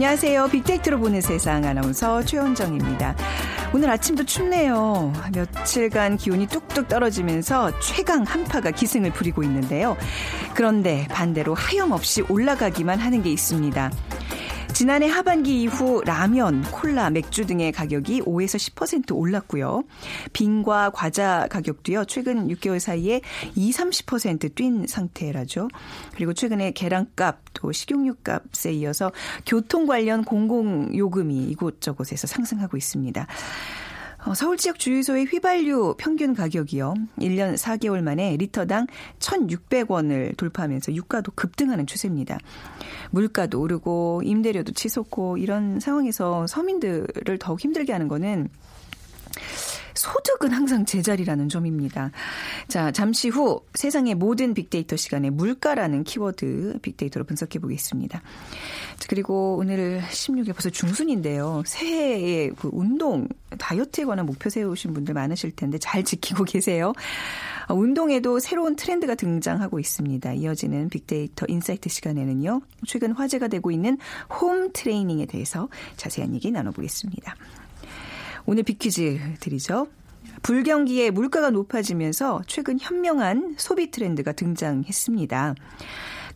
안녕하세요. 빅데이터로 보는 세상 아나운서 최원정입니다. 오늘 아침도 춥네요. 며칠간 기온이 뚝뚝 떨어지면서 최강 한파가 기승을 부리고 있는데요. 그런데 반대로 하염없이 올라가기만 하는 게 있습니다. 지난해 하반기 이후 라면, 콜라, 맥주 등의 가격이 5에서 10% 올랐고요. 빈과 과자 가격도요. 최근 6개월 사이에 2, 30%뛴 상태라죠. 그리고 최근에 계란값, 또 식용유값에 이어서 교통 관련 공공요금이 이곳저곳에서 상승하고 있습니다. 어, 서울 지역 주유소의 휘발유 평균 가격이요. 1년 4개월 만에 리터당 1,600원을 돌파하면서 유가도 급등하는 추세입니다. 물가도 오르고 임대료도 치솟고 이런 상황에서 서민들을 더욱 힘들게 하는 거는 소득은 항상 제자리라는 점입니다. 자, 잠시 후 세상의 모든 빅데이터 시간에 물가라는 키워드 빅데이터로 분석해 보겠습니다. 그리고 오늘 16일 벌써 중순인데요. 새해에 그 운동, 다이어트에 관한 목표 세우신 분들 많으실 텐데 잘 지키고 계세요. 운동에도 새로운 트렌드가 등장하고 있습니다. 이어지는 빅데이터 insight 시간에는요. 최근 화제가 되고 있는 홈 트레이닝에 대해서 자세한 얘기 나눠보겠습니다. 오늘 빅퀴즈 드리죠. 불경기에 물가가 높아지면서 최근 현명한 소비 트렌드가 등장했습니다.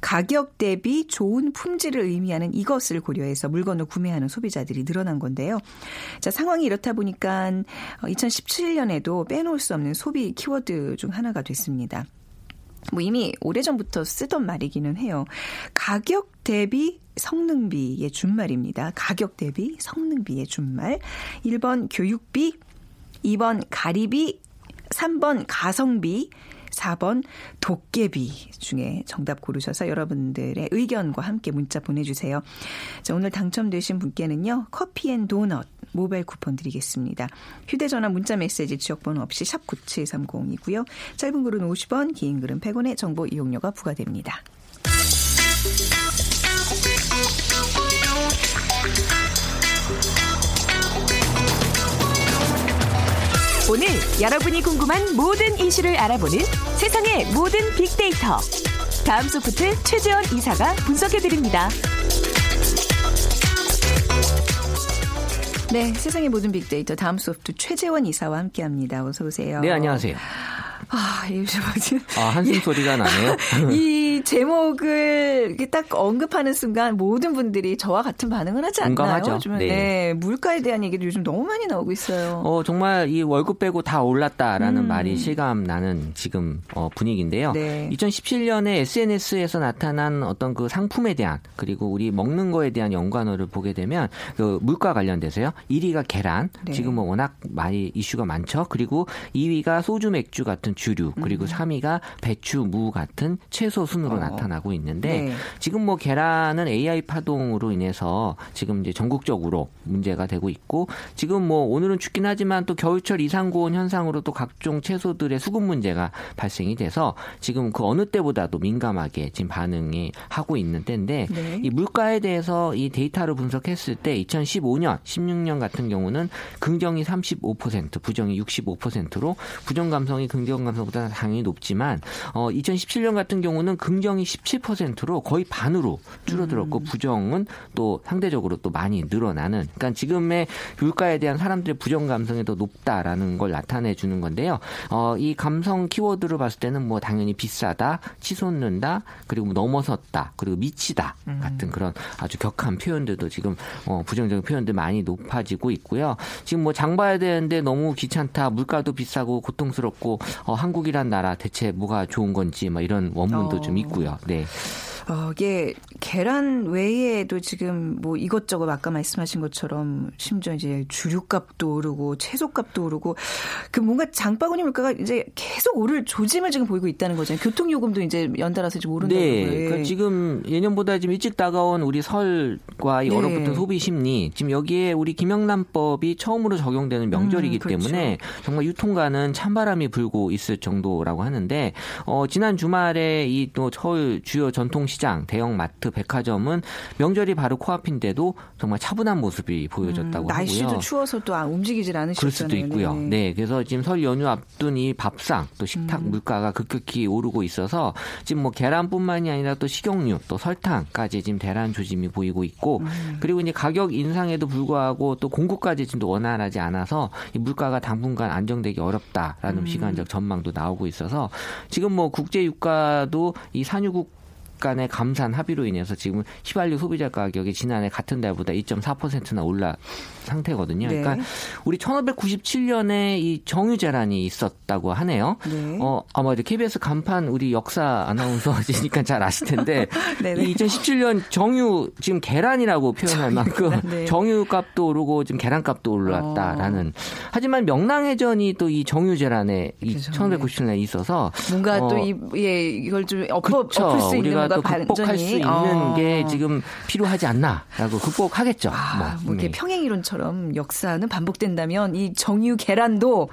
가격 대비 좋은 품질을 의미하는 이것을 고려해서 물건을 구매하는 소비자들이 늘어난 건데요. 자, 상황이 이렇다 보니까 2017년에도 빼놓을 수 없는 소비 키워드 중 하나가 됐습니다. 뭐 이미 오래전부터 쓰던 말이기는 해요. 가격 대비 성능비의 준말입니다. 가격 대비 성능비의 준말. 1번 교육비, 2번 가리비, 3번 가성비, 4번 도깨비 중에 정답 고르셔서 여러분들의 의견과 함께 문자 보내주세요. 자, 오늘 당첨되신 분께는요, 커피앤도넛 모바일 쿠폰 드리겠습니다. 휴대전화 문자 메시지 지역번호 없이 샵 9730이고요. 짧은 글은 50원, 긴 글은 100원의 정보 이용료가 부과됩니다. 오늘 여러분이 궁금한 모든 이슈를 알아보는 세상의 모든 빅데이터. 다음 소프트 최재원 이사가 분석해드립니다. 네, 세상의 모든 빅데이터 다음 소프트 최재원 이사와 함께합니다. 어서 오세요. 네, 안녕하세요. 아, 이 뭐지? 아, 한숨 소리가 나네요. 이 제목을 딱 언급하는 순간 모든 분들이 저와 같은 반응을 하지 않나요? 공감하죠. 요즘은 네. 네. 물가에 대한 얘기도 요즘 너무 많이 나오고 있어요. 어, 정말 이 월급 빼고 다 올랐다라는 음. 말이 실감 나는 지금 어, 분위기인데요. 네. 2017년에 SNS에서 나타난 어떤 그 상품에 대한 그리고 우리 먹는 거에 대한 연관어를 보게 되면 그 물가 관련돼서요. 1위가 계란. 네. 지금 뭐 워낙 많이 이슈가 많죠. 그리고 2위가 소주, 맥주 같은 주류. 그리고 음. 3위가 배추, 무 같은 채소 순으로 어. 나타나고 있는데 네. 지금 뭐 계란은 AI 파동으로 인해서 지금 이제 전국적으로 문제가 되고 있고 지금 뭐 오늘은 춥긴 하지만 또 겨울철 이상 고온 현상으로 또 각종 채소들의 수급 문제가 발생이 돼서 지금 그 어느 때보다도 민감하게 지금 반응이 하고 있는 때인데 네. 이 물가에 대해서 이 데이터를 분석했을 때 2015년, 16년 같은 경우는 긍정이 35%, 부정이 65%로 부정 감성이 긍정 감성보다 당연히 높지만 어 2017년 같은 경우는 긍정 이 17%로 거의 반으로 줄어들었고 음. 부정은 또 상대적으로 또 많이 늘어나는 그러니까 지금의 물가에 대한 사람들의 부정 감성이 더 높다라는 걸 나타내 주는 건데요. 어 이 감성 키워드를 봤을 때는 뭐 당연히 비싸다, 치솟는다, 그리고 뭐 넘어섰다, 그리고 미치다 음. 같은 그런 아주 격한 표현들도 지금 어 부정적인 표현들 많이 높아지고 있고요. 지금 뭐 장 봐야 되는데 너무 귀찮다, 물가도 비싸고 고통스럽고 어 한국이란 나라 대체 뭐가 좋은 건지 막 이런 원문도 어. 좀 있고 요. 네. 어, 이게 계란 외에도 지금 뭐 이것저것 아까 말씀하신 것처럼 심지어 이제 주류값도 오르고 채소값도 오르고 그 뭔가 장바구니 물가가 이제 계속 오를 조짐을 지금 보이고 있다는 거잖아요. 교통요금도 이제 연달아서 좀 오른다고. 네. 네. 그러니까 지금 예년보다 지금 일찍 다가온 우리 설과 이 네. 얼어붙은 소비 심리 지금 여기에 우리 김영란법이 처음으로 적용되는 명절이기 음, 그렇죠. 때문에 정말 유통가는 찬바람이 불고 있을 정도라고 하는데 어 지난 주말에 이 또 서울 주요 전통시 장, 대형 마트, 백화점은 명절이 바로 코앞인데도 정말 차분한 모습이 보여졌다고 음, 날씨도 하고요. 추워서 또 아, 움직이질 않으셨잖아요. 그럴 수도 있고요. 네. 네. 그래서 지금 설 연휴 앞둔 이 밥상 또 식탁 음. 물가가 급격히 오르고 있어서 지금 뭐 계란뿐만이 아니라 또 식용유 또 설탕까지 지금 대란 조짐이 보이고 있고 음. 그리고 이제 가격 인상에도 불구하고 또 공급까지 지금 또 원활하지 않아서 이 물가가 당분간 안정되기 어렵다라는 음. 시간적 전망도 나오고 있어서 지금 뭐 국제 유가도 이 산유국 간의 감산 합의로 인해서 지금 휘발유 소비자 가격이 지난해 같은 달보다 2.4%나 올라 상태거든요. 네. 그러니까 우리 1597년에 이 정유 재란이 있었다고 하네요. 네. 어, 아마 이제 KBS 간판 우리 역사 아나운서시니까 잘 아실 텐데 네네. 이 2017년 정유 지금 계란이라고 표현할 만큼 네. 정유 값도 오르고 지금 계란 값도 올랐다라는. 하지만 명랑해전이 또 이 정유 재란에 이 그죠, 1597년에 있어서 뭔가 어, 또 이, 예, 이걸 좀 엎어, 그쵸. 엎을 수 있는 우리가 뭔가 또 극복할 반전이. 수 있는 어. 게 지금 필요하지 않나라고 극복하겠죠. 아, 뭐 이렇게 네. 평행 이론처럼 역사는 반복된다면 이 정유 계란도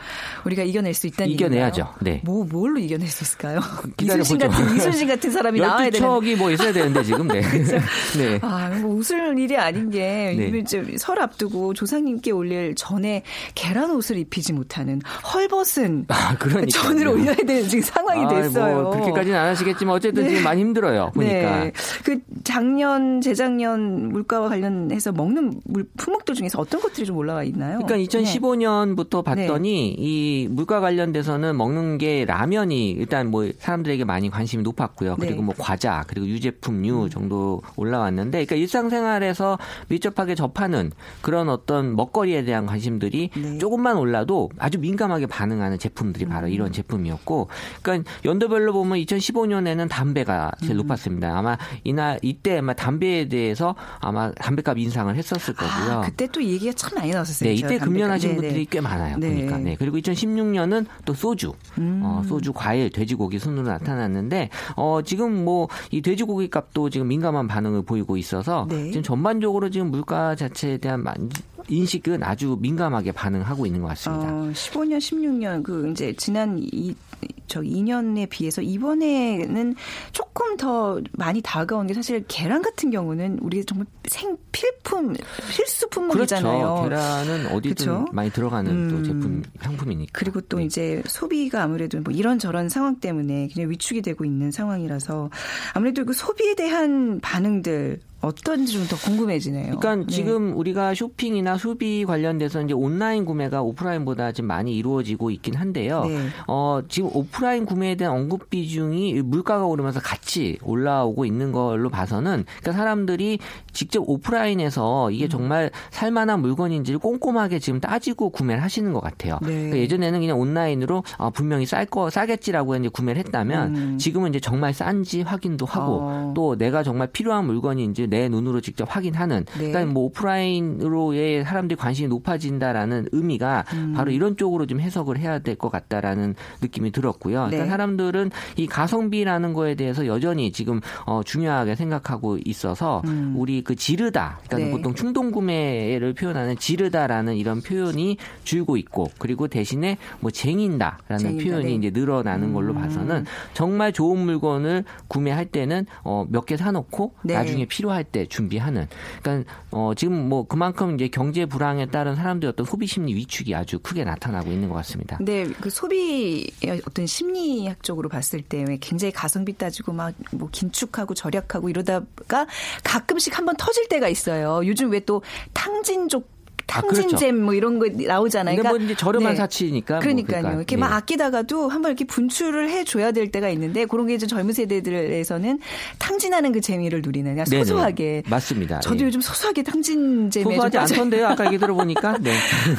우리가 이겨낼 수 있다는 이겨내야죠. 얘기인가요? 네. 뭐 뭘로 이겨낼 수 있을까요? 이순신 같은 이순신 같은 사람이 나와야 되는. 척이 뭐 있어야 되는데 지금 네. 네. 아, 뭐 웃을 일이 아닌 게 네. 설 앞두고 조상님께 올릴 전에 계란 옷을 입히지 못하는 헐벗은 아. 전을 올려야 되는 지금 상황이 아이, 됐어요. 뭐 그렇게까지는 안 하시겠지만 어쨌든 네. 지금 많이 힘들어요. 보니까. 네. 그 작년, 재작년 물가와 관련해서 먹는 물, 품목들 중에서 어떤 것들이 좀 올라와 있나요? 그러니까 네. 2015년부터 봤더니 이 물가 관련돼서는 먹는 게 라면이 일단 뭐 사람들에게 많이 관심이 높았고요. 네. 그리고 뭐 과자 그리고 유제품류 정도 올라왔는데 그러니까 일상생활에서 밀접하게 접하는 그런 어떤 먹거리에 대한 관심들이 네. 조금만 올라도 아주 민감하게 반응하는 제품들이 바로 음. 이런 제품이었고 그러니까 연도별로 보면 2015년에는 담배가 제일 음. 높았 습니다. 아마 이날 이때 아마 담배에 대해서 아마 담배값 인상을 했었을 거고요. 아, 그때 또 얘기가 참 많이 나왔었어요. 네, 이때. 금연하신 네, 분들이 네. 꽤 많아요. 네. 보니까. 네. 그리고 2016년은 또 소주, 음. 어, 소주, 과일, 돼지고기 순으로 나타났는데, 어, 지금 뭐 이 돼지고기 값도 지금 민감한 반응을 보이고 있어서 네. 지금 전반적으로 지금 물가 자체에 대한 만- 인식은 아주 민감하게 반응하고 있는 것 같습니다. 어, 15년, 16년 그 이제 지난 이, 저 2년에 비해서 이번에는 조금 더 많이 다가온 게 사실 계란 같은 경우는 우리 정말 생 필품 필수 품목이잖아요. 그렇죠. 계란은 어디든 그렇죠? 많이 들어가는 또 음. 제품 상품이니까. 그리고 또 네. 이제 소비가 아무래도 뭐 이런 저런 상황 때문에 굉장히 위축이 되고 있는 상황이라서 아무래도 그 소비에 대한 반응들 어떤지 좀 더 궁금해지네요. 그러니까 네. 지금 우리가 쇼핑이나 소비 관련돼서 이제 온라인 구매가 오프라인보다 좀 많이 이루어지고 있긴 한데요. 네. 어, 지금 오프라인 구매에 대한 언급 비중이 물가가 오르면서 같이 올라오고 있는 걸로 봐서는 그러니까 사람들이 직접 오프라인에서 음. 이게 정말 살만한 물건인지를 꼼꼼하게 지금 따지고 구매를 하시는 것 같아요. 네. 그러니까 예전에는 그냥 온라인으로 아, 분명히 쌀 거 싸겠지라고 이제 구매를 했다면 음. 지금은 이제 정말 싼지 확인도 하고 어. 또 내가 정말 필요한 물건인지 내 눈으로 직접 확인하는 네. 그러니까 뭐 오프라인으로의 사람들이 관심이 높아진다라는 의미가 음. 바로 이런 쪽으로 좀 해석을 해야 될 것 같다라는 느낌이 들었고요. 그러니까 네. 사람들은 이 가성비라는 거에 대해서 여전히 지금 어, 중요하게 생각하고 있어서 음. 우리 그 지르다, 그러니까 네. 보통 충동 구매를 표현하는 지르다라는 이런 표현이 줄고 있고 그리고 대신에 뭐 쟁인다라는 쟁인다, 표현이 네. 이제 늘어나는 걸로 음. 봐서는 정말 좋은 물건을 구매할 때는 어, 몇 개 사놓고 네. 나중에 필요할 때 준비하는. 그러니까 어, 지금 뭐 그만큼 이제 경제 불황에 따른 사람들의 어떤 소비 심리 위축이 아주 크게 나타나고 있는 것 같습니다. 근데 그 소비의 어떤 심리학적으로 봤을 때왜 굉장히 가성비 따지고 막 뭐 긴축하고 절약하고 이러다가 가끔씩 한번 터질 때가 있어요. 요즘 왜 또 탕진 족 탕진잼 그렇죠. 뭐 이런 거 나오잖아요. 뭐 그러니까 이제 저렴한 네. 사치니까. 뭐 그러니까요. 그러니까, 이렇게 네. 막 아끼다가도 한번 이렇게 분출을 해줘야 될 때가 있는데 그런 게 이제 젊은 세대들에서는 탕진하는 그 재미를 누리는 그냥 네네. 소소하게. 맞습니다. 저도 예. 요즘 소소하게 탕진잼에 좀 소소하지 않던데요. 아까 얘기 들어보니까. 네.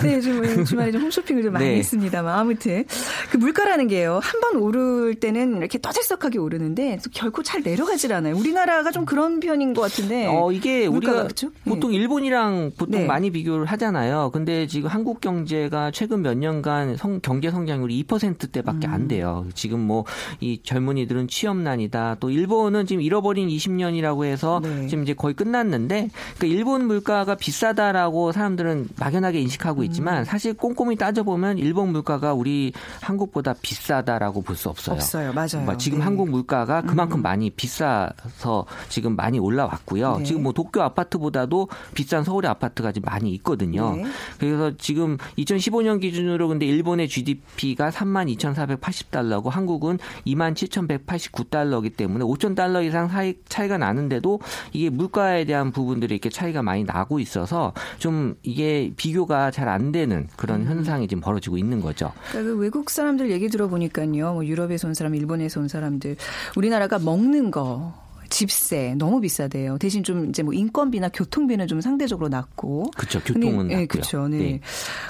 네, 좀 주말에 좀 홈쇼핑을 좀 많이 네. 했습니다만 아무튼 그 물가라는 게요. 한 번 오를 때는 이렇게 떠들썩하게 오르는데 또 결코 잘 내려가질 않아요. 우리나라가 좀 그런 편인 것 같은데. 어, 이게 물가가 우리가 그렇죠? 보통 일본이랑 보통 네. 많이 비교를 하 잖아요. 근데 지금 한국 경제가 최근 몇 년간 성- 경제 성장률이 2%대밖에 음. 안 돼요. 지금 뭐 이 젊은이들은 취업난이다. 또 일본은 지금 잃어버린 20년이라고 해서 네. 지금 이제 거의 끝났는데 그러니까 일본 물가가 비싸다라고 사람들은 막연하게 인식하고 음. 있지만 사실 꼼꼼히 따져보면 일본 물가가 우리 한국보다 비싸다라고 볼 수 없어요. 없어요. 맞아요. 뭐 지금 네. 한국 물가가 그만큼 많이 비싸서 지금 많이 올라왔고요. 네. 지금 뭐 도쿄 아파트보다도 비싼 서울의 아파트가 지금 많이 있거든요. 네. 그래서 지금 2015년 기준으로 근데 일본의 GDP가 32,480달러고 한국은 27,189달러이기 때문에 5,000달러 이상 사이, 차이가 나는데도 이게 물가에 대한 부분들이 이렇게 차이가 많이 나고 있어서 좀 이게 비교가 잘 안 되는 그런 현상이 지금 벌어지고 있는 거죠. 그러니까 그 외국 사람들 얘기 들어보니까요. 뭐 유럽에서 온 사람, 일본에서 온 사람들 우리나라가 먹는 거 집세 너무 비싸대요. 대신 좀 이제 뭐 인건비나 교통비는 좀 상대적으로 낮고. 그쵸, 교통은 근데, 예, 낮고요. 그렇죠. 네. 네.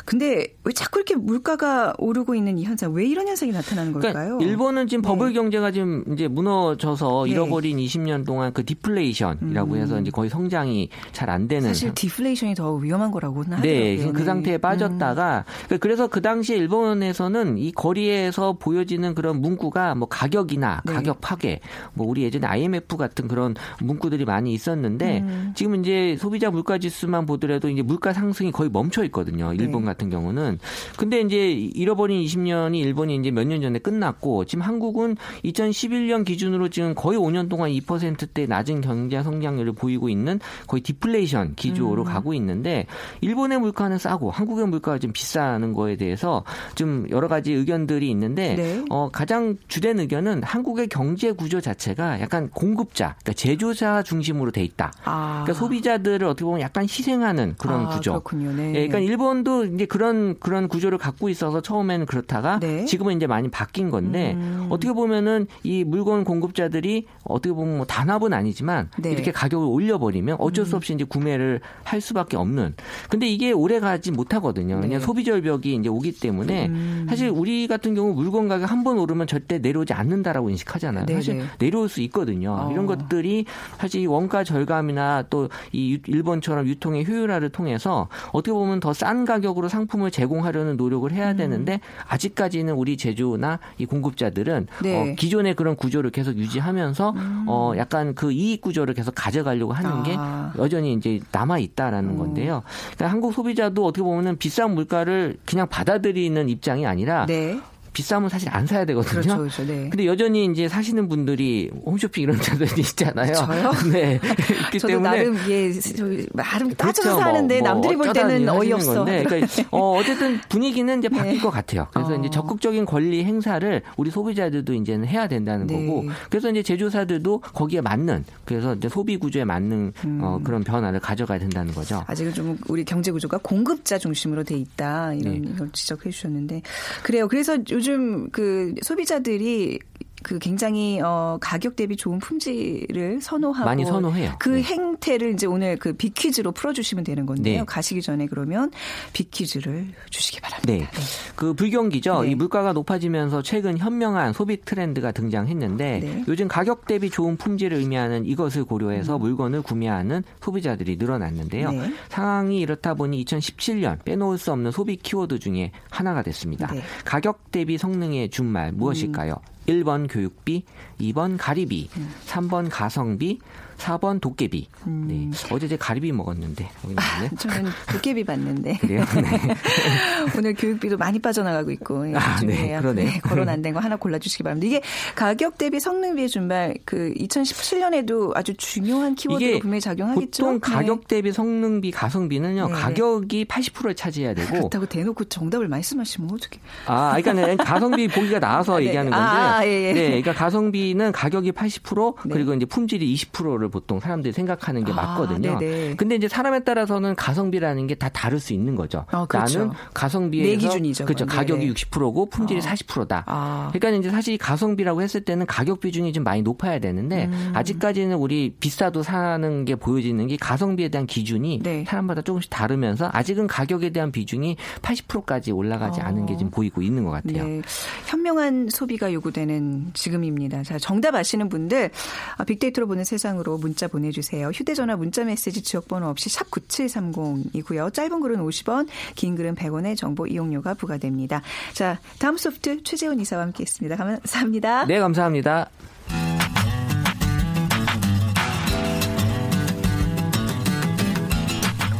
근데 왜 자꾸 이렇게 물가가 오르고 있는 이 현상, 왜 이런 현상이 나타나는 걸까요? 그러니까 일본은 지금 네. 버블 경제가 지금 이제 무너져서 네. 잃어버린 20년 동안 그 디플레이션이라고 해서 이제 거의 성장이 잘 안 되는 음. 사실 디플레이션이 더 위험한 거라고는 하더라고요. 네, 지금 그 네. 상태에 빠졌다가 그러니까 그래서 그 당시에 일본에서는 이 거리에서 보여지는 그런 문구가 뭐 가격이나 네. 가격 파괴, 뭐 우리 예전에 IMF 같은 그런 문구들이 많이 있었는데 음. 지금 이제 소비자 물가 지수만 보더라도 이제 물가 상승이 거의 멈춰 있거든요. 일본 네. 같은 경우는. 근데 이제 잃어버린 20년이 일본이 이제 몇 년 전에 끝났고 지금 한국은 2011년 기준으로 지금 거의 5년 동안 2%대 낮은 경제 성장률을 보이고 있는 거의 디플레이션 음. 기조로 가고 있는데 일본의 물가는 싸고 한국의 물가가 좀 비싸는 거에 대해서 좀 여러 가지 의견들이 있는데 네. 어, 가장 주된 의견은 한국의 경제 구조 자체가 약간 공급자, 그러니까 제조사 중심으로 돼 있다. 아. 그러니까 소비자들을 어떻게 보면 약간 희생하는 그런 아, 구조. 그렇군요. 네. 예, 그러니까 일본도 이제 그런 그런 구조를 갖고 있어서 처음에는 그렇다가 네. 지금은 이제 많이 바뀐 건데 음. 어떻게 보면은 이 물건 공급자들이 어떻게 보면 뭐 단합은 아니지만 네. 음. 이렇게 가격을 올려버리면 어쩔 수 없이 이제 구매를 할 수밖에 없는. 근데 이게 오래 가지 못하거든요. 네. 그냥 소비 절벽이 이제 오기 때문에 음. 사실 우리 같은 경우 물건 가격 한 번 오르면 절대 내려오지 않는다라고 인식하잖아요. 네, 사실 네. 내려올 수 있거든요. 어. 이런 것들이 사실 이 원가 절감이나 또 이 일본처럼 유통의 효율화를 통해서 어떻게 보면 더 싼 가격으로 상품을 제공하려는 노력을 음. 해야 되는데 아직까지는 우리 제조나 이 공급자들은 네. 음. 어, 기존의 그런 구조를 계속 유지하면서 어 약간 그 이익 구조를 계속 가져가려고 하는 게 아. 여전히 이제 남아 있다라는 건데요. 그러니까 한국 소비자도 어떻게 보면은 비싼 물가를 그냥 받아들이는 입장이 아니라 네. 비싸면 사실 안 사야 되거든요. 그렇죠, 그렇죠. 네. 근데 여전히 이제 사시는 분들이 홈쇼핑 이런 데들 있잖아요. 저요? 네. 있기 저도 때문에 나름 예, 저 나름 따져서 그렇죠. 사는데 뭐, 뭐 남들이 볼 때는 어이없어. 건데, 그러니까 어, 어쨌든 분위기는 이제 바뀔 네. 것 같아요. 그래서 어. 이제 적극적인 권리 행사를 우리 소비자들도 이제는 해야 된다는 네. 거고, 그래서 이제 제조사들도 거기에 맞는 그래서 이제 소비 구조에 맞는 어, 음. 그런 변화를 가져가야 된다는 거죠. 아직은 좀 우리 경제 구조가 공급자 중심으로 돼 있다 이런 네. 걸 지적해 주셨는데 그래요. 그래서 요즘 그 소비자들이 그 굉장히 어 가격 대비 좋은 품질을 선호하고 많이 선호해요. 그 네. 행태를 이제 오늘 그 빅퀴즈로 풀어주시면 되는 건데요. 네. 가시기 전에 그러면 빅퀴즈를 주시기 바랍니다. 네. 그 불경기죠. 네. 이 물가가 높아지면서 최근 현명한 소비 트렌드가 등장했는데 네. 요즘 가격 대비 좋은 품질을 의미하는 이것을 고려해서 음. 물건을 구매하는 소비자들이 늘어났는데요. 네. 상황이 이렇다 보니 2017년 빼놓을 수 없는 소비 키워드 중에 하나가 됐습니다. 네. 음. 가격 대비 성능의 준말 무엇일까요? 1번 교육비, 2번 가리비, 음. 3번 가성비, 4번 도깨비. 네. 어제 제 가리비 먹었는데 나왔네. 저는 도깨비 봤는데 그래요? 네. 오늘 교육비도 많이 빠져나가고 있고 예, 아, 네, 그러네. 거론 안 된 거 하나 골라주시기 바랍니다. 이게 가격 대비 성능 비의 준발 그 2017년에도 아주 중요한 키워드로 분명히 작용하겠죠. 보통 네. 가격 대비 성능비, 가성비는요. 네, 네. 가격이 80%를 차지해야 되고 그렇다고 대놓고 정답을 말씀하시면 어떻게? 아, 그러니까 가성비 보기가 나와서 네. 얘기하는 아, 건데 아, 아, 예, 예. 네, 그러니까 가성비는 가격이 80% 네. 그리고 이제 품질이 20%를 보통 사람들이 생각하는 게 아, 맞거든요. 네네. 근데 이제 사람에 따라서는 가성비라는 게 다 다를 수 있는 거죠. 어, 그렇죠. 나는 가성비에서 내 기준이죠, 그렇죠. 그건. 가격이 네네. 60%고 품질이 아. 40%다. 아. 그러니까 이제 사실 이 가성비라고 했을 때는 가격 비중이 좀 많이 높아야 되는데 음. 아직까지는 우리 비싸도 사는 게 보여지는 게 가성비에 대한 기준이 네. 사람마다 조금씩 다르면서 아직은 가격에 대한 비중이 80%까지 올라가지 어. 않은 게 지금 보이고 있는 것 같아요. 네. 현명한 소비가 요구되는 지금입니다. 자, 정답 아시는 분들 아, 빅데이터로 보는 세상으로 문자 보내주세요. 휴대전화 문자 메시지 지역번호 없이 샵 9730이고요. 짧은 글은 50원, 긴 글은 100원의 정보 이용료가 부과됩니다. 자, 다음 소프트 최재훈 이사와 함께했습니다. 감사합니다. 네, 감사합니다.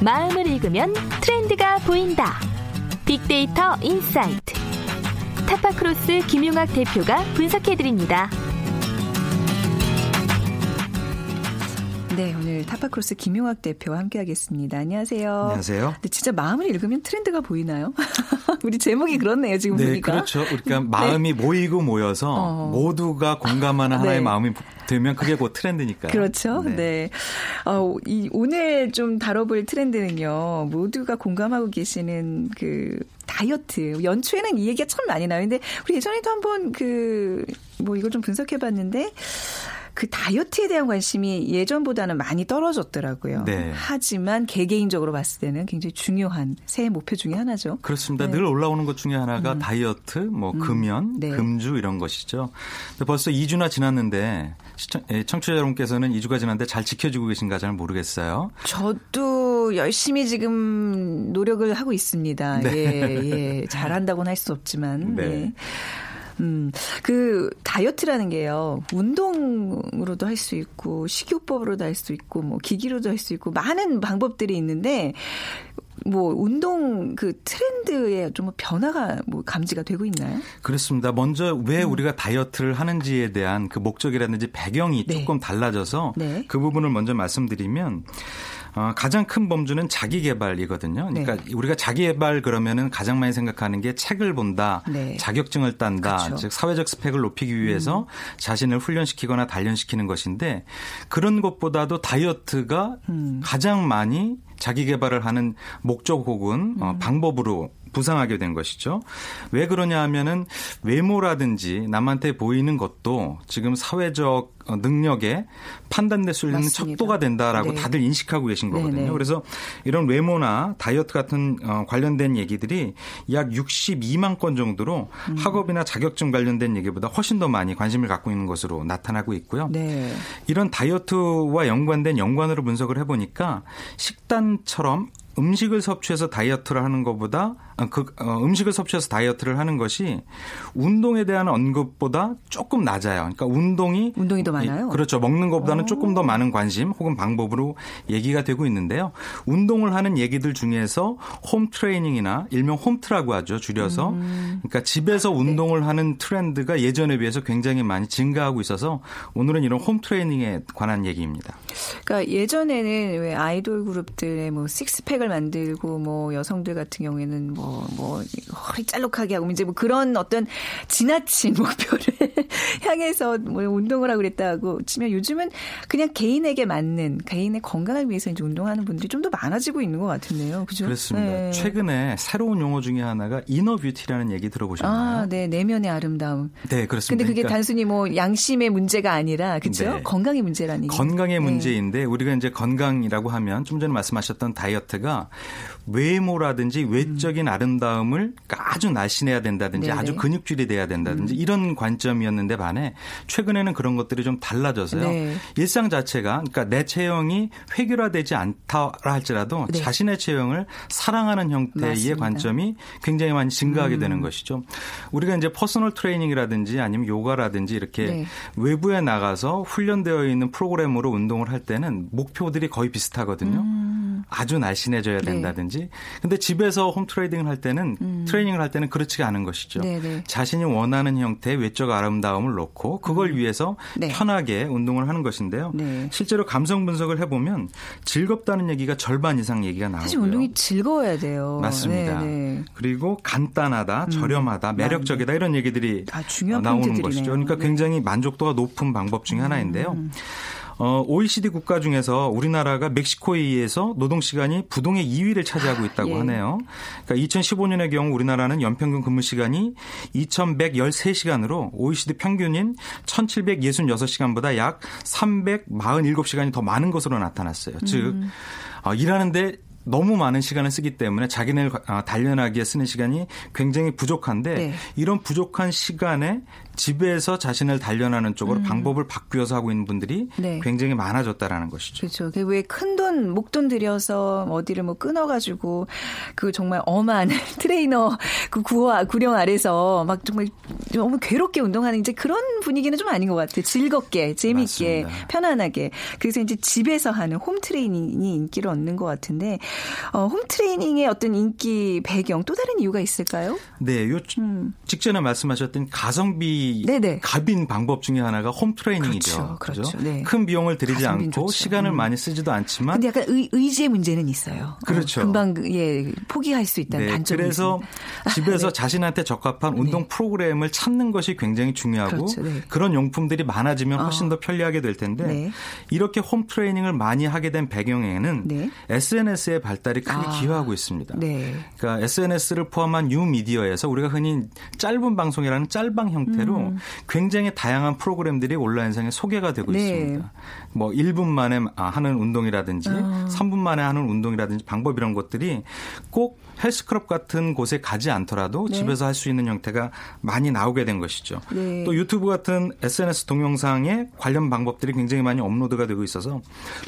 마음을 읽으면 트렌드가 보인다. 빅데이터 insight. 타파크로스 김용학 대표가 분석해드립니다. 네, 오늘 타파크로스 김용학 대표와 함께하겠습니다. 안녕하세요. 안녕하세요. 근데 진짜 마음을 읽으면 트렌드가 보이나요? 우리 제목이 그렇네요, 지금 네, 보니까. 그렇죠. 그러니까 마음이 모이고 모여서 어. 모두가 공감하는 하나의 네. 마음이 되면 그게 곧 트렌드니까요. 그렇죠. 네. 어, 이, 오늘 좀 다뤄볼 트렌드는요. 모두가 공감하고 계시는 그 다이어트. 연초에는 이 얘기가 참 많이 나요. 근데 우리 예전에도 한번 그, 뭐 이걸 좀 분석해 봤는데 그 다이어트에 대한 관심이 예전보다는 많이 떨어졌더라고요. 네. 하지만 개개인적으로 봤을 때는 굉장히 중요한 새해 목표 중에 하나죠. 그렇습니다. 네. 늘 올라오는 것 중에 하나가 다이어트, 뭐 금연, 네. 금주 이런 것이죠. 근데 벌써 2주나 지났는데 시청, 예, 청취자 여러분께서는 2주가 지났는데 잘 지켜주고 계신가 잘 모르겠어요. 저도 열심히 지금 노력을 하고 있습니다. 네. 예, 예. 잘한다고는 할 수 없지만. 네. 예. 음, 그 다이어트라는 게요. 운동으로도 할 수 있고 식이요법으로도 할 수 있고 뭐 기기로도 할 수 있고 많은 방법들이 있는데 뭐 운동 그 트렌드에 좀 변화가 뭐 감지가 되고 있나요? 그렇습니다. 먼저 왜 우리가 다이어트를 하는지에 대한 그 목적이라든지 배경이 네. 조금 달라져서 네. 그 부분을 먼저 말씀드리면 어, 가장 큰 범주는 자기 개발이거든요. 그러니까 네. 우리가 자기 개발 그러면은 가장 많이 생각하는 게 책을 본다, 네. 자격증을 딴다, 그렇죠. 즉 사회적 스펙을 높이기 위해서 자신을 훈련시키거나 단련시키는 것인데 그런 것보다도 다이어트가 음. 가장 많이 자기 개발을 하는 목적 혹은 음. 어, 방법으로 부상하게 된 것이죠. 왜 그러냐 하면은 외모라든지 남한테 보이는 것도 지금 사회적 어, 능력에 판단될 수 있는 맞습니다. 척도가 된다라고 네. 다들 인식하고 계신 거거든요. 네네. 그래서 이런 외모나 다이어트 같은 어, 관련된 얘기들이 약 62만 건 정도로 음. 학업이나 자격증 관련된 얘기보다 훨씬 더 많이 관심을 갖고 있는 것으로 나타나고 있고요. 네. 이런 다이어트와 연관된 연관으로 분석을 해보니까 식단처럼 음식을 섭취해서 다이어트를 하는 것보다 아, 그 어, 음식을 섭취해서 다이어트를 하는 것이 운동에 대한 언급보다 조금 낮아요. 그러니까 운동이 운동이 더 많아요? 이- 그렇죠. 먹는 것보다는 조금 더 많은 관심 혹은 방법으로 얘기가 되고 있는데요. 운동을 하는 얘기들 중에서 홈 트레이닝이나 일명 홈트라고 하죠. 줄여서 음. 그러니까 집에서 네. 운동을 하는 트렌드가 예전에 비해서 굉장히 많이 증가하고 있어서 오늘은 이런 홈 트레이닝에 관한 얘기입니다. 그러니까 예전에는 왜 아이돌 그룹들의 뭐 식스팩을 만들고 뭐 여성들 같은 경우에는 뭐뭐 허리 짤록하게 하고 이제 뭐 그런 어떤 지나친 목표를 향해서 뭐 운동을 하고 그랬다고 치면 요즘은 그냥 개인에게 맞는 개인의 건강을 위해서 이제 운동하는 분들이 좀 더 많아지고 있는 것 같은데요. 그죠? 그렇습니다. 네. 최근에 새로운 용어 중에 하나가 inner beauty라는 얘기 들어보셨나요? 아, 네. 내면의 아름다움. 네, 그렇습니다. 근데 그게 그러니까 단순히 뭐 양심의 문제가 아니라 그렇죠? 네. 건강의 문제라는 얘기. 건강의 네. 문제인데 우리가 이제 건강이라고 하면 좀 전에 말씀하셨던 다이어트가 외모라든지 외적인 아름다움을 아주 날씬해야 된다든지 네네. 아주 근육질이 돼야 된다든지 이런 관점이었는데 반해 최근에는 그런 것들이 좀 달라져서요. 네. 일상 자체가 그러니까 내 체형이 획일화되지 않다 할지라도 네. 자신의 체형을 사랑하는 형태의 맞습니다. 음. 관점이 굉장히 많이 증가하게 되는 것이죠. 우리가 이제 personal training이라든지 아니면 요가라든지 이렇게 네. 외부에 나가서 훈련되어 있는 프로그램으로 운동을 할 때는 목표들이 거의 비슷하거든요. 음. 아주 날씬해져야 네. 된다든지. 근데 집에서 홈 트레이딩을 할 때는 트레이닝을 할 때는 그렇지가 않은 것이죠. 음. 네, 네. 자신이 원하는 형태의 외적 아름다움을 놓고 그걸 위해서 네. 편하게 운동을 하는 것인데요. 네. 실제로 감성 분석을 해보면 즐겁다는 얘기가 절반 이상 얘기가 나오고요. 사실 운동이 즐거워야 돼요. 맞습니다. 네, 네. 그리고 간단하다, 저렴하다, 매력적이다 이런 얘기들이 아, 중요한 어, 나오는. 것이죠. 그러니까 네. 굉장히 만족도가 높은 방법 중에 하나인데요. 음. 어, OECD 국가 중에서 우리나라가 멕시코에 의해서 노동 시간이 부동의 2위를 차지하고 있다고 예. 하네요. 그러니까 2015년의 경우 우리나라는 연평균 근무 시간이 2,113시간으로 OECD 평균인 1,766시간보다 약 347시간이 더 많은 것으로 나타났어요. 즉 음. 어, 일하는데 너무 많은 시간을 쓰기 때문에 자기네를 어, 단련하기에 쓰는 시간이 굉장히 부족한데 네. 이런 부족한 시간에 집에서 자신을 단련하는 쪽으로 방법을 바뀌어서 하고 있는 분들이 음. 네. 굉장히 많아졌다라는 것이죠. 그렇죠. 왜 큰 돈, 목돈 들여서 어디를 뭐 끊어가지고 그 정말 엄한 트레이너 그 구호, 구령 아래서 막 정말 너무 괴롭게 운동하는 이제 그런 분위기는 좀 아닌 것 같아요. 즐겁게, 재밌게, 맞습니다. 편안하게. 그래서 이제 집에서 하는 홈 트레이닝이 인기를 얻는 것 같은데, 어, 홈 트레이닝의 어떤 인기 배경 또 다른 이유가 있을까요? 네, 요 직전에 말씀하셨던 가성비 음. 네네. 갑인 방법 중에 하나가 홈 트레이닝이죠. 그렇죠, 그렇죠. 네. 큰 비용을 들이지 않고 좋죠. 시간을 음. 많이 쓰지도 않지만 근데 약간 의, 의지의 문제는 있어요. 어, 그렇죠. 금방 예 포기할 수 있다는 네, 단점이 그래서 있습니다. 집에서 네. 자신한테 적합한 운동 프로그램을 찾는 것이 굉장히 중요하고 그렇죠, 네. 런 용품들이 많아지면 훨씬 어. 더 편리하게 될 텐데 네. 이렇게 홈 트레이닝을 많이 하게 된 배경에는 네. SNS의 발달이 크게 아. 기여하고 있습니다. 네. 그러니까 SNS를 포함한 뉴 미디어에서 우리가 흔히 짧은 방송이라는 짤방 형태로 음. 굉장히 다양한 프로그램들이 온라인상에 소개가 되고 네. 있습니다. 뭐 1분 만에 아, 하는 운동이라든지 아. 3분 만에 하는 운동이라든지 방법 이런 것들이 꼭 헬스클럽 같은 곳에 가지 않더라도 네. 집에서 할 수 있는 형태가 많이 나오게 된 것이죠. 네. 또 유튜브 같은 SNS 동영상에 관련 방법들이 굉장히 많이 업로드가 되고 있어서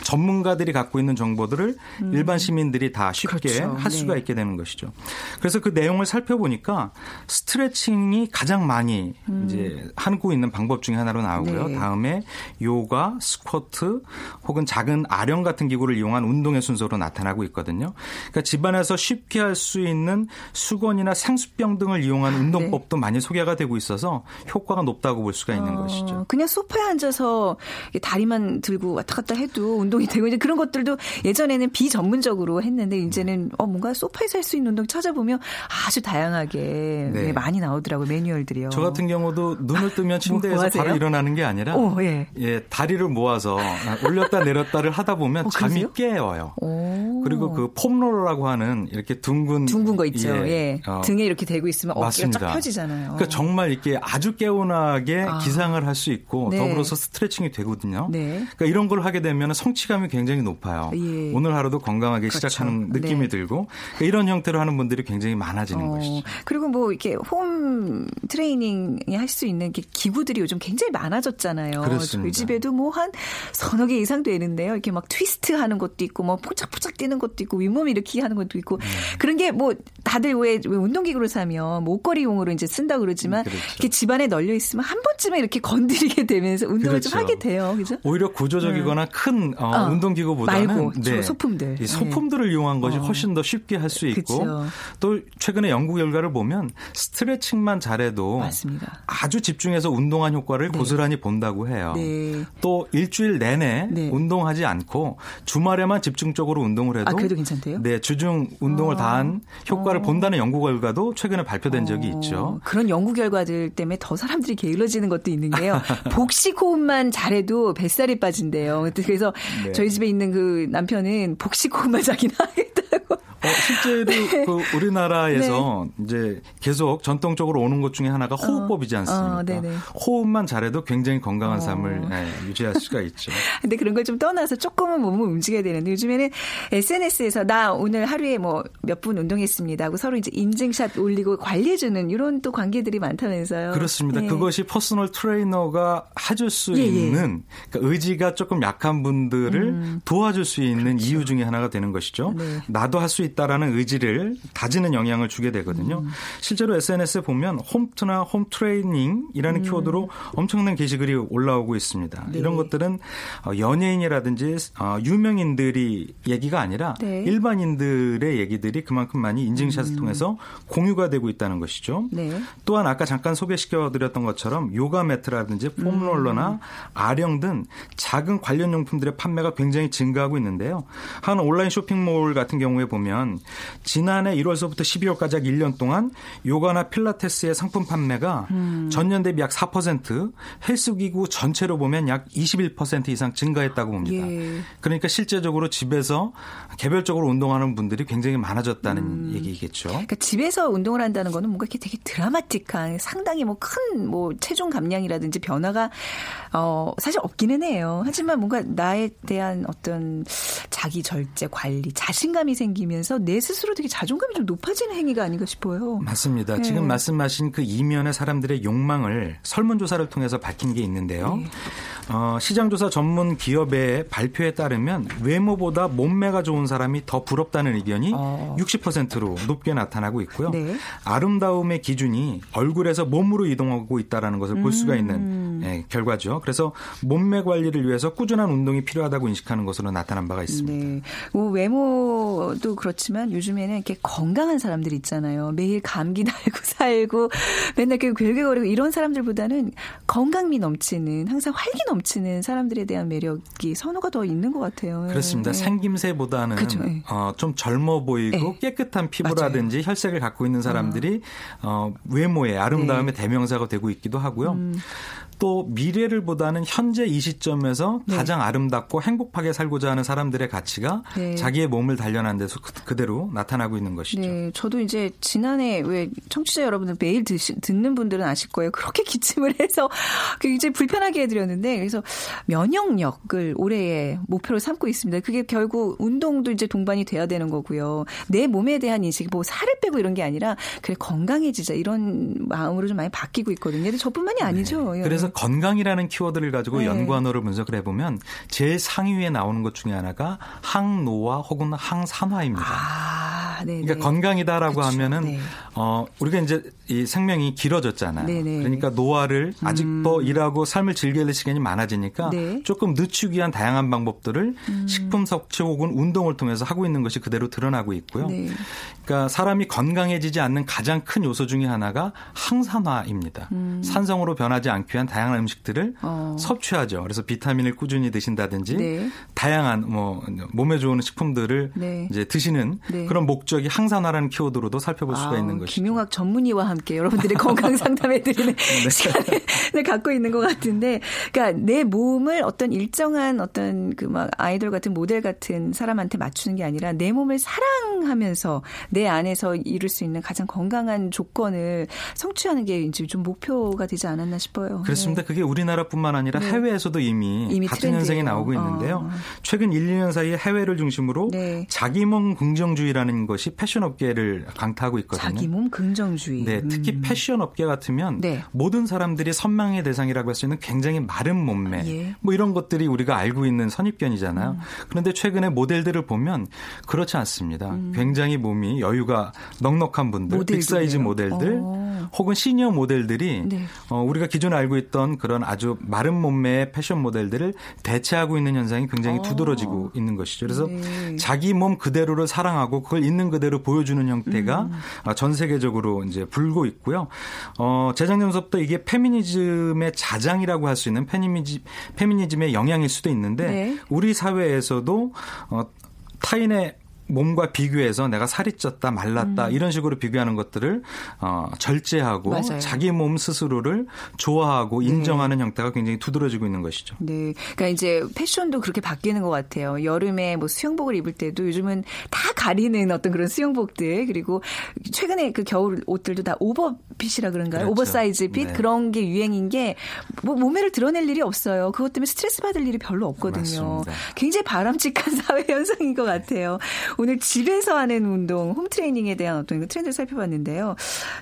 전문가들이 갖고 있는 정보들을 일반 시민들이 다 쉽게 음. 그렇죠. 할 수가 네. 있게 되는 것이죠. 그래서 그 내용을 살펴보니까 스트레칭이 가장 많이 이제 하고 있는 방법 중에 하나로 나오고요. 음. 네. 다음에 요가, 스쿼트 혹은 작은 아령 같은 기구를 이용한 운동의 순서로 나타나고 있거든요. 그러니까 집안에서 쉽게 할수 있는 수건이나 생수병 등을 이용한 운동법도 많이 소개가 되고 있어서 효과가 높다고 볼 수가 있는 네. 어, 것이죠. 그냥 소파에 앉아서 다리만 들고 왔다 갔다 해도 운동이 되고 이제 그런 것들도 예전에는 비전문적으로 했는데 이제는 어 뭔가 소파에서 할 수 있는 운동 찾아보면 아주 다양하게 네. 예, 많이 나오더라고요 매뉴얼들이요. 저 같은 경우도 눈을 뜨면 침대에서 뭐? 바로 일어나는 게 아니라 오, 예. 다리를 모아서 올렸다 내렸다를 하다 보면 어, 잠이? 깨어요. 오. 그리고 그 폼롤러라고 하는 이렇게 둥근 둥근 거 있죠. 예. 예. 어, 등에 이렇게 대고 있으면 어깨가. 쫙 펴지잖아요. 그러니까 정말 이렇게 아주 개운하게 아. 기상을 할 수 있고 네. 더불어서 스트레칭이 되거든요. 네. 그러니까 이런 걸 하게 되면 성취감이 굉장히 높아요. 예. 오늘 하루도 건강하게 그렇죠. 시작하는 느낌이 네. 들고 그러니까 이런 형태로 하는 분들이 굉장히 많아지는 어, 것이죠. 그리고 뭐 이렇게 홈 트레이닝이 할 수 있는 게 기구들이 요즘 굉장히 많아졌잖아요. 그렇습니다. 저희 집에도 뭐 한 서너 개 이상 되는데요. 이렇게 막 트위스트 하는 것도 있고 뭐 포착포착 뛰는 것도 있고 윗몸 일으키기 하는 것도 있고 네. 그런 게 뭐 다들 왜, 왜 운동기구를 사면 뭐 옷걸이용으로 이제 쓴다 그러지만 그렇죠. 이렇게 집안에 널려 있으면 한 번쯤에 이렇게 건드리게 되면서 운동을 좀 그렇죠. 하게 돼요. 그죠? 오히려 구조적이거나 큰 어, 어, 운동기구보다는 말고 주로 소품들. 이 소품들을 이용한 것이 어. 훨씬 더 쉽게 할 수 있고 그쵸. 또 최근에 연구 결과를 보면 스트레칭만 잘해도 맞습니다. 아주 집중해서 운동한 효과를 고스란히 본다고 해요. 네. 또 일주일 내내 네. 운동하지 않고 주말에만 집중적으로 운동을 해도 아, 그래도 괜찮대요? 네, 주중 운동을 어. 다한 효과를 본다는 연구 결과도 최근에 발표된 적이 어, 있죠. 그런 연구 결과들 때문에 더 사람들이 게을러지는 것도 있는 게요. 복식 호흡만 잘해도 뱃살이 빠진대요. 그래서 네. 저희 집에 있는 그 남편은 복식 호흡만 자기는 하겠다고. 어, 실제로 그 우리나라에서 이제 계속 전통적으로 오는 것 중에 하나가 호흡법이지 않습니까? 어, 네네. 호흡만 잘해도 굉장히 건강한 어. 삶을 예, 유지할 수가 있죠. 근데 그런 걸 좀 떠나서 조금은 몸을 움직여야 되는데 요즘에는 SNS에서 나 오늘 하루에 뭐 몇 분 운동했습니다 하고 서로 이제 인증샷 올리고 관리해주는 이런 또 관계들이 많다면서요. 그렇습니다. 네. 그것이 personal trainer가 해줄 수 예, 예. 있는 그러니까 의지가 조금 약한 분들을 도와줄 수 있는 이유 중에 하나가 되는 것이죠. 음. 그렇죠. 네. 나도 할 수 있다 라는 의지를 다지는 영향을 주게 되거든요. 음. 실제로 SNS에 보면 홈트나 홈 트레이닝이라는 음. 키워드로 엄청난 게시글이 올라오고 있습니다. 네. 이런 것들은 어, 연예인이라든지 어, 유명인들이 얘기가 아니라 네. 일반인들의 얘기들이 그만큼 많이 인증샷을 통해서 공유가 되고 있다는 것이죠. 음. 네. 또한 아까 잠깐 소개시켜드렸던 것처럼 요가 매트라든지 폼롤러나 음. 아령 등 작은 관련 용품들의 판매가 굉장히 증가하고 있는데요. 한 온라인 쇼핑몰 같은 경우에 보면 지난해 1월서부터 12월까지 약 1년 동안 요가나 필라테스의 상품 판매가 음. 전년 대비 약 4%, 헬스기구 전체로 보면 약 21% 이상 증가했다고 봅니다. 예. 그러니까 실제적으로 집에서 개별적으로 운동하는 분들이 굉장히 많아졌다는 음. 얘기겠죠. 그러니까 집에서 운동을 한다는 거는 뭔가 이렇게 되게 드라마틱한 상당히 뭐 큰뭐 체중 감량이라든지 변화가 어 사실 없기는 해요. 하지만 뭔가 나에 대한 어떤 자기 절제 관리, 자신감이 생기면서 내 스스로 되게 자존감이 좀 높아지는 행위가 아닌가 싶어요. 맞습니다. 네. 지금 말씀하신 그 이면의 사람들의 욕망을 설문조사를 통해서 밝힌 게 있는데요. 네. 어, 시장조사 전문 기업의 발표에 따르면 외모보다 몸매가 좋은 사람이 더 부럽다는 의견이 어. 60%로 높게 나타나고 있고요. 네. 아름다움의 기준이 얼굴에서 몸으로 이동하고 있다는 것을 볼 수가 음. 있는 예, 결과죠. 그래서 몸매 관리를 위해서 꾸준한 운동이 필요하다고 인식하는 것으로 나타난 바가 있습니다. 네. 뭐 외모도 그렇 지만 요즘에는 이렇게 건강한 사람들 있잖아요. 매일 감기 달고 살고 맨날 그 괴괴거리고 이런 사람들보다는 건강미 넘치는 항상 활기 넘치는 사람들에 대한 매력이 선호가 더 있는 것 같아요. 그렇습니다. 네. 생김새보다는 그죠, 네. 어, 좀 젊어 보이고 네. 깨끗한 피부라든지 혈색을 갖고 있는 사람들이 어, 외모의 아름다움의 네. 대명사가 되고 있기도 하고요. 음. 또 미래를 보다는 현재 이 시점에서 네. 가장 아름답고 행복하게 살고자 하는 사람들의 가치가 네. 자기의 몸을 단련한 데서 그- 그대로 나타나고 있는 것이죠. 네, 저도 이제 지난해 왜 청취자 여러분들 매일 드시, 듣는 분들은 아실 거예요. 그렇게 기침을 해서 그 이제 불편하게 해드렸는데 그래서 면역력을 올해의 목표로 삼고 있습니다. 그게 결국 운동도 이제 동반이 돼야 되는 거고요. 내 몸에 대한 인식, 뭐 살을 빼고 이런 게 아니라 그래 건강해지자 이런 마음으로 좀 많이 바뀌고 있거든요. 근데 저뿐만이 아니죠. 예. 그래서 건강이라는 키워드를 가지고 네. 연관어를 분석을 해보면 제일 상위에 나오는 것 중에 하나가 항노화 혹은 항산화입니다. 아, 네, 그러니까 네. 건강이다라고 그쵸, 하면은 네. 어 우리가 이제 이 생명이 길어졌잖아요. 네네. 음. 그러니까 노화를 아직 더 일하고 삶을 즐겨야 될 시간이 많아지니까 네. 음. 조금 늦추기 위한 다양한 방법들을 식품 섭취 혹은 운동을 통해서 하고 있는 것이 그대로 드러나고 있고요. 네. 그러니까 사람이 건강해지지 않는 가장 큰 요소 중에 하나가 항산화입니다. 산성으로 변하지 않기 위한 다양한 음식들을 음. 어. 섭취하죠. 그래서 비타민을 꾸준히 드신다든지 네. 다양한 뭐 몸에 좋은 식품들을 네. 이제 드시는 네. 그런 목적이 항산화라는 키워드로도 살펴볼 수가 아우, 있는 것이죠. 김용학 전문의와 함께 여러분들의 건강 상담해 드리는 네. 시간을 갖고 있는 것 같은데, 그러니까 내 몸을 어떤 일정한 어떤 그 막 아이돌 같은 모델 같은 사람한테 맞추는 게 아니라 내 몸을 사랑하면서 내 안에서 이룰 수 있는 가장 건강한 조건을 성취하는 게 이제 좀 목표가 되지 않았나 싶어요. 그렇습니다. 그게 우리나라뿐만 아니라 네. 해외에서도 이미, 이미 같은. 현상이 나오고 있는데요. 어. 최근 1, 2년 사이에 해외를 중심으로 네. 자기 몸 긍정주의라는 것이 패션 업계를 강타하고 있거든요. 자기 몸 긍정주의. 네, 특히 음. 패션 업계 같으면 네. 모든 사람들이 선망의 대상이라고 할 수 있는 굉장히 마른 몸매, 예. 뭐 이런 것들이 우리가 알고 있는 선입견이잖아요. 음. 그런데 최근에 모델들을 보면 그렇지 않습니다. 굉장히 몸이 여유가 넉넉한 분들, 음. 모델도 big size? 모델들, 어. 혹은 시니어 모델들이 네. 어, 우리가 기존에 알고 있던 그런 아주 마른 몸매의 패션 모델들을 대체하고 있는 현상이 굉장히 어. 두드러지고 있는 것이죠. 그래서 네. 자기 몸 그대로를 사랑하고 그걸 있는 그대로 보여주는 형태가 음. 어, 전 세계적으로 이제 불고 있고요. 어, 재작년부터 이게 페미니즘의 자장이라고 할 수 있는 페미니즘, 페미니즘의 영향일 수도 있는데 네. 우리 사회에서도 어, 타인의 몸과 비교해서 내가 살이 쪘다 말랐다 이런 식으로 비교하는 것들을 어, 절제하고 음. 맞아요. 자기 몸 스스로를 좋아하고 인정하는 형태가 굉장히 두드러지고 있는 것이죠. 네. 그러니까 이제 패션도 그렇게 바뀌는 것 같아요. 여름에 뭐 수영복을 입을 때도 요즘은 다 가리는 어떤 그런 수영복들 그리고 최근에 그 겨울 옷들도 다 오버핏이라 그런가요? 그렇죠. oversize fit 네. 그런 게 유행인 게 뭐 몸매를 드러낼 일이 없어요. 그것 때문에 스트레스 받을 일이 별로 없거든요. 맞습니다. 굉장히 바람직한 사회 현상인 것 같아요. 오늘 집에서 하는 운동, 홈 트레이닝에 대한 어떤 그 트렌드를 살펴봤는데요.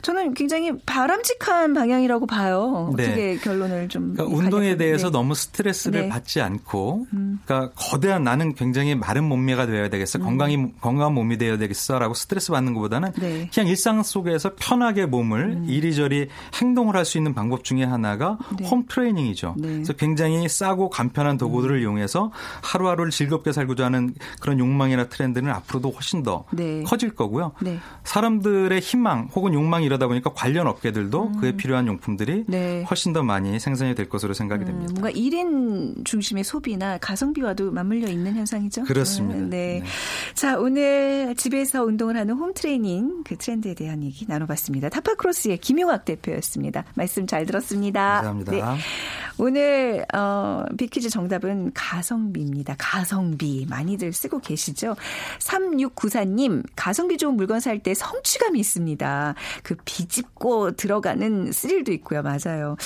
저는 굉장히 바람직한 방향이라고 봐요. 네. 어떻게 결론을 좀. 그러니까 운동에? 대해서 네. 너무 스트레스를 네. 받지 않고, 그러니까 거대한 나는 굉장히 마른 몸매가 되어야 되겠어, 건강이 건강한 몸이 되어야 되겠어라고 스트레스 받는 것보다는 네. 그냥 일상 속에서 편하게 몸을 이리저리 행동을 할 수 있는 방법 중에 하나가 네. 홈 트레이닝이죠. 네. 그래서 굉장히 싸고 간편한 도구들을 이용해서 하루하루를 즐겁게 살고자 하는 그런 욕망이나 트렌드는 앞으로도 훨씬 더 네. 커질 거고요. 네. 사람들의 희망 혹은 욕망이 이러다 보니까 관련 업계들도 그에 필요한 용품들이 음. 네. 훨씬 더 많이 생산이 될 것으로 생각이 음, 됩니다. 뭔가 1인 중심의 소비나 가성비와도 맞물려 있는 현상이죠. 그렇습니다. 음, 네. 네. 자, 오늘 집에서 운동을 하는 홈 트레이닝 그 트렌드에 대한 얘기 나눠봤습니다. 타파크로스의 김용학 대표였습니다. 말씀 잘 들었습니다. 감사합니다. 네. 오늘 어, 비퀴즈 정답은 가성비입니다. 가성비 많이들 쓰고 계시죠? 3694님 가성비 좋은 물건 살 때 성취감이 있습니다. 그 비집고 들어가는 스릴도 있고요. 맞아요.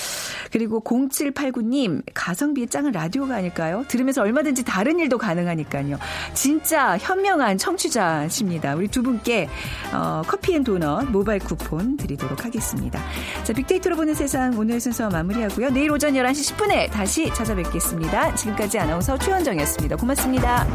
그리고 0789님 가성비의 짱은 라디오가 아닐까요? 들으면서 얼마든지 다른 일도 가능하니까요. 진짜 현명한 청취자십니다. 우리 두 분께 어, 커피 and 도넛 모바일 쿠폰 드리도록 하겠습니다. 자, 빅데이터로 보는 세상 오늘 순서 마무리하고요. 내일 오전 11시 10분에 다시 찾아뵙겠습니다. 지금까지 아나운서 최현정이었습니다. 고맙습니다.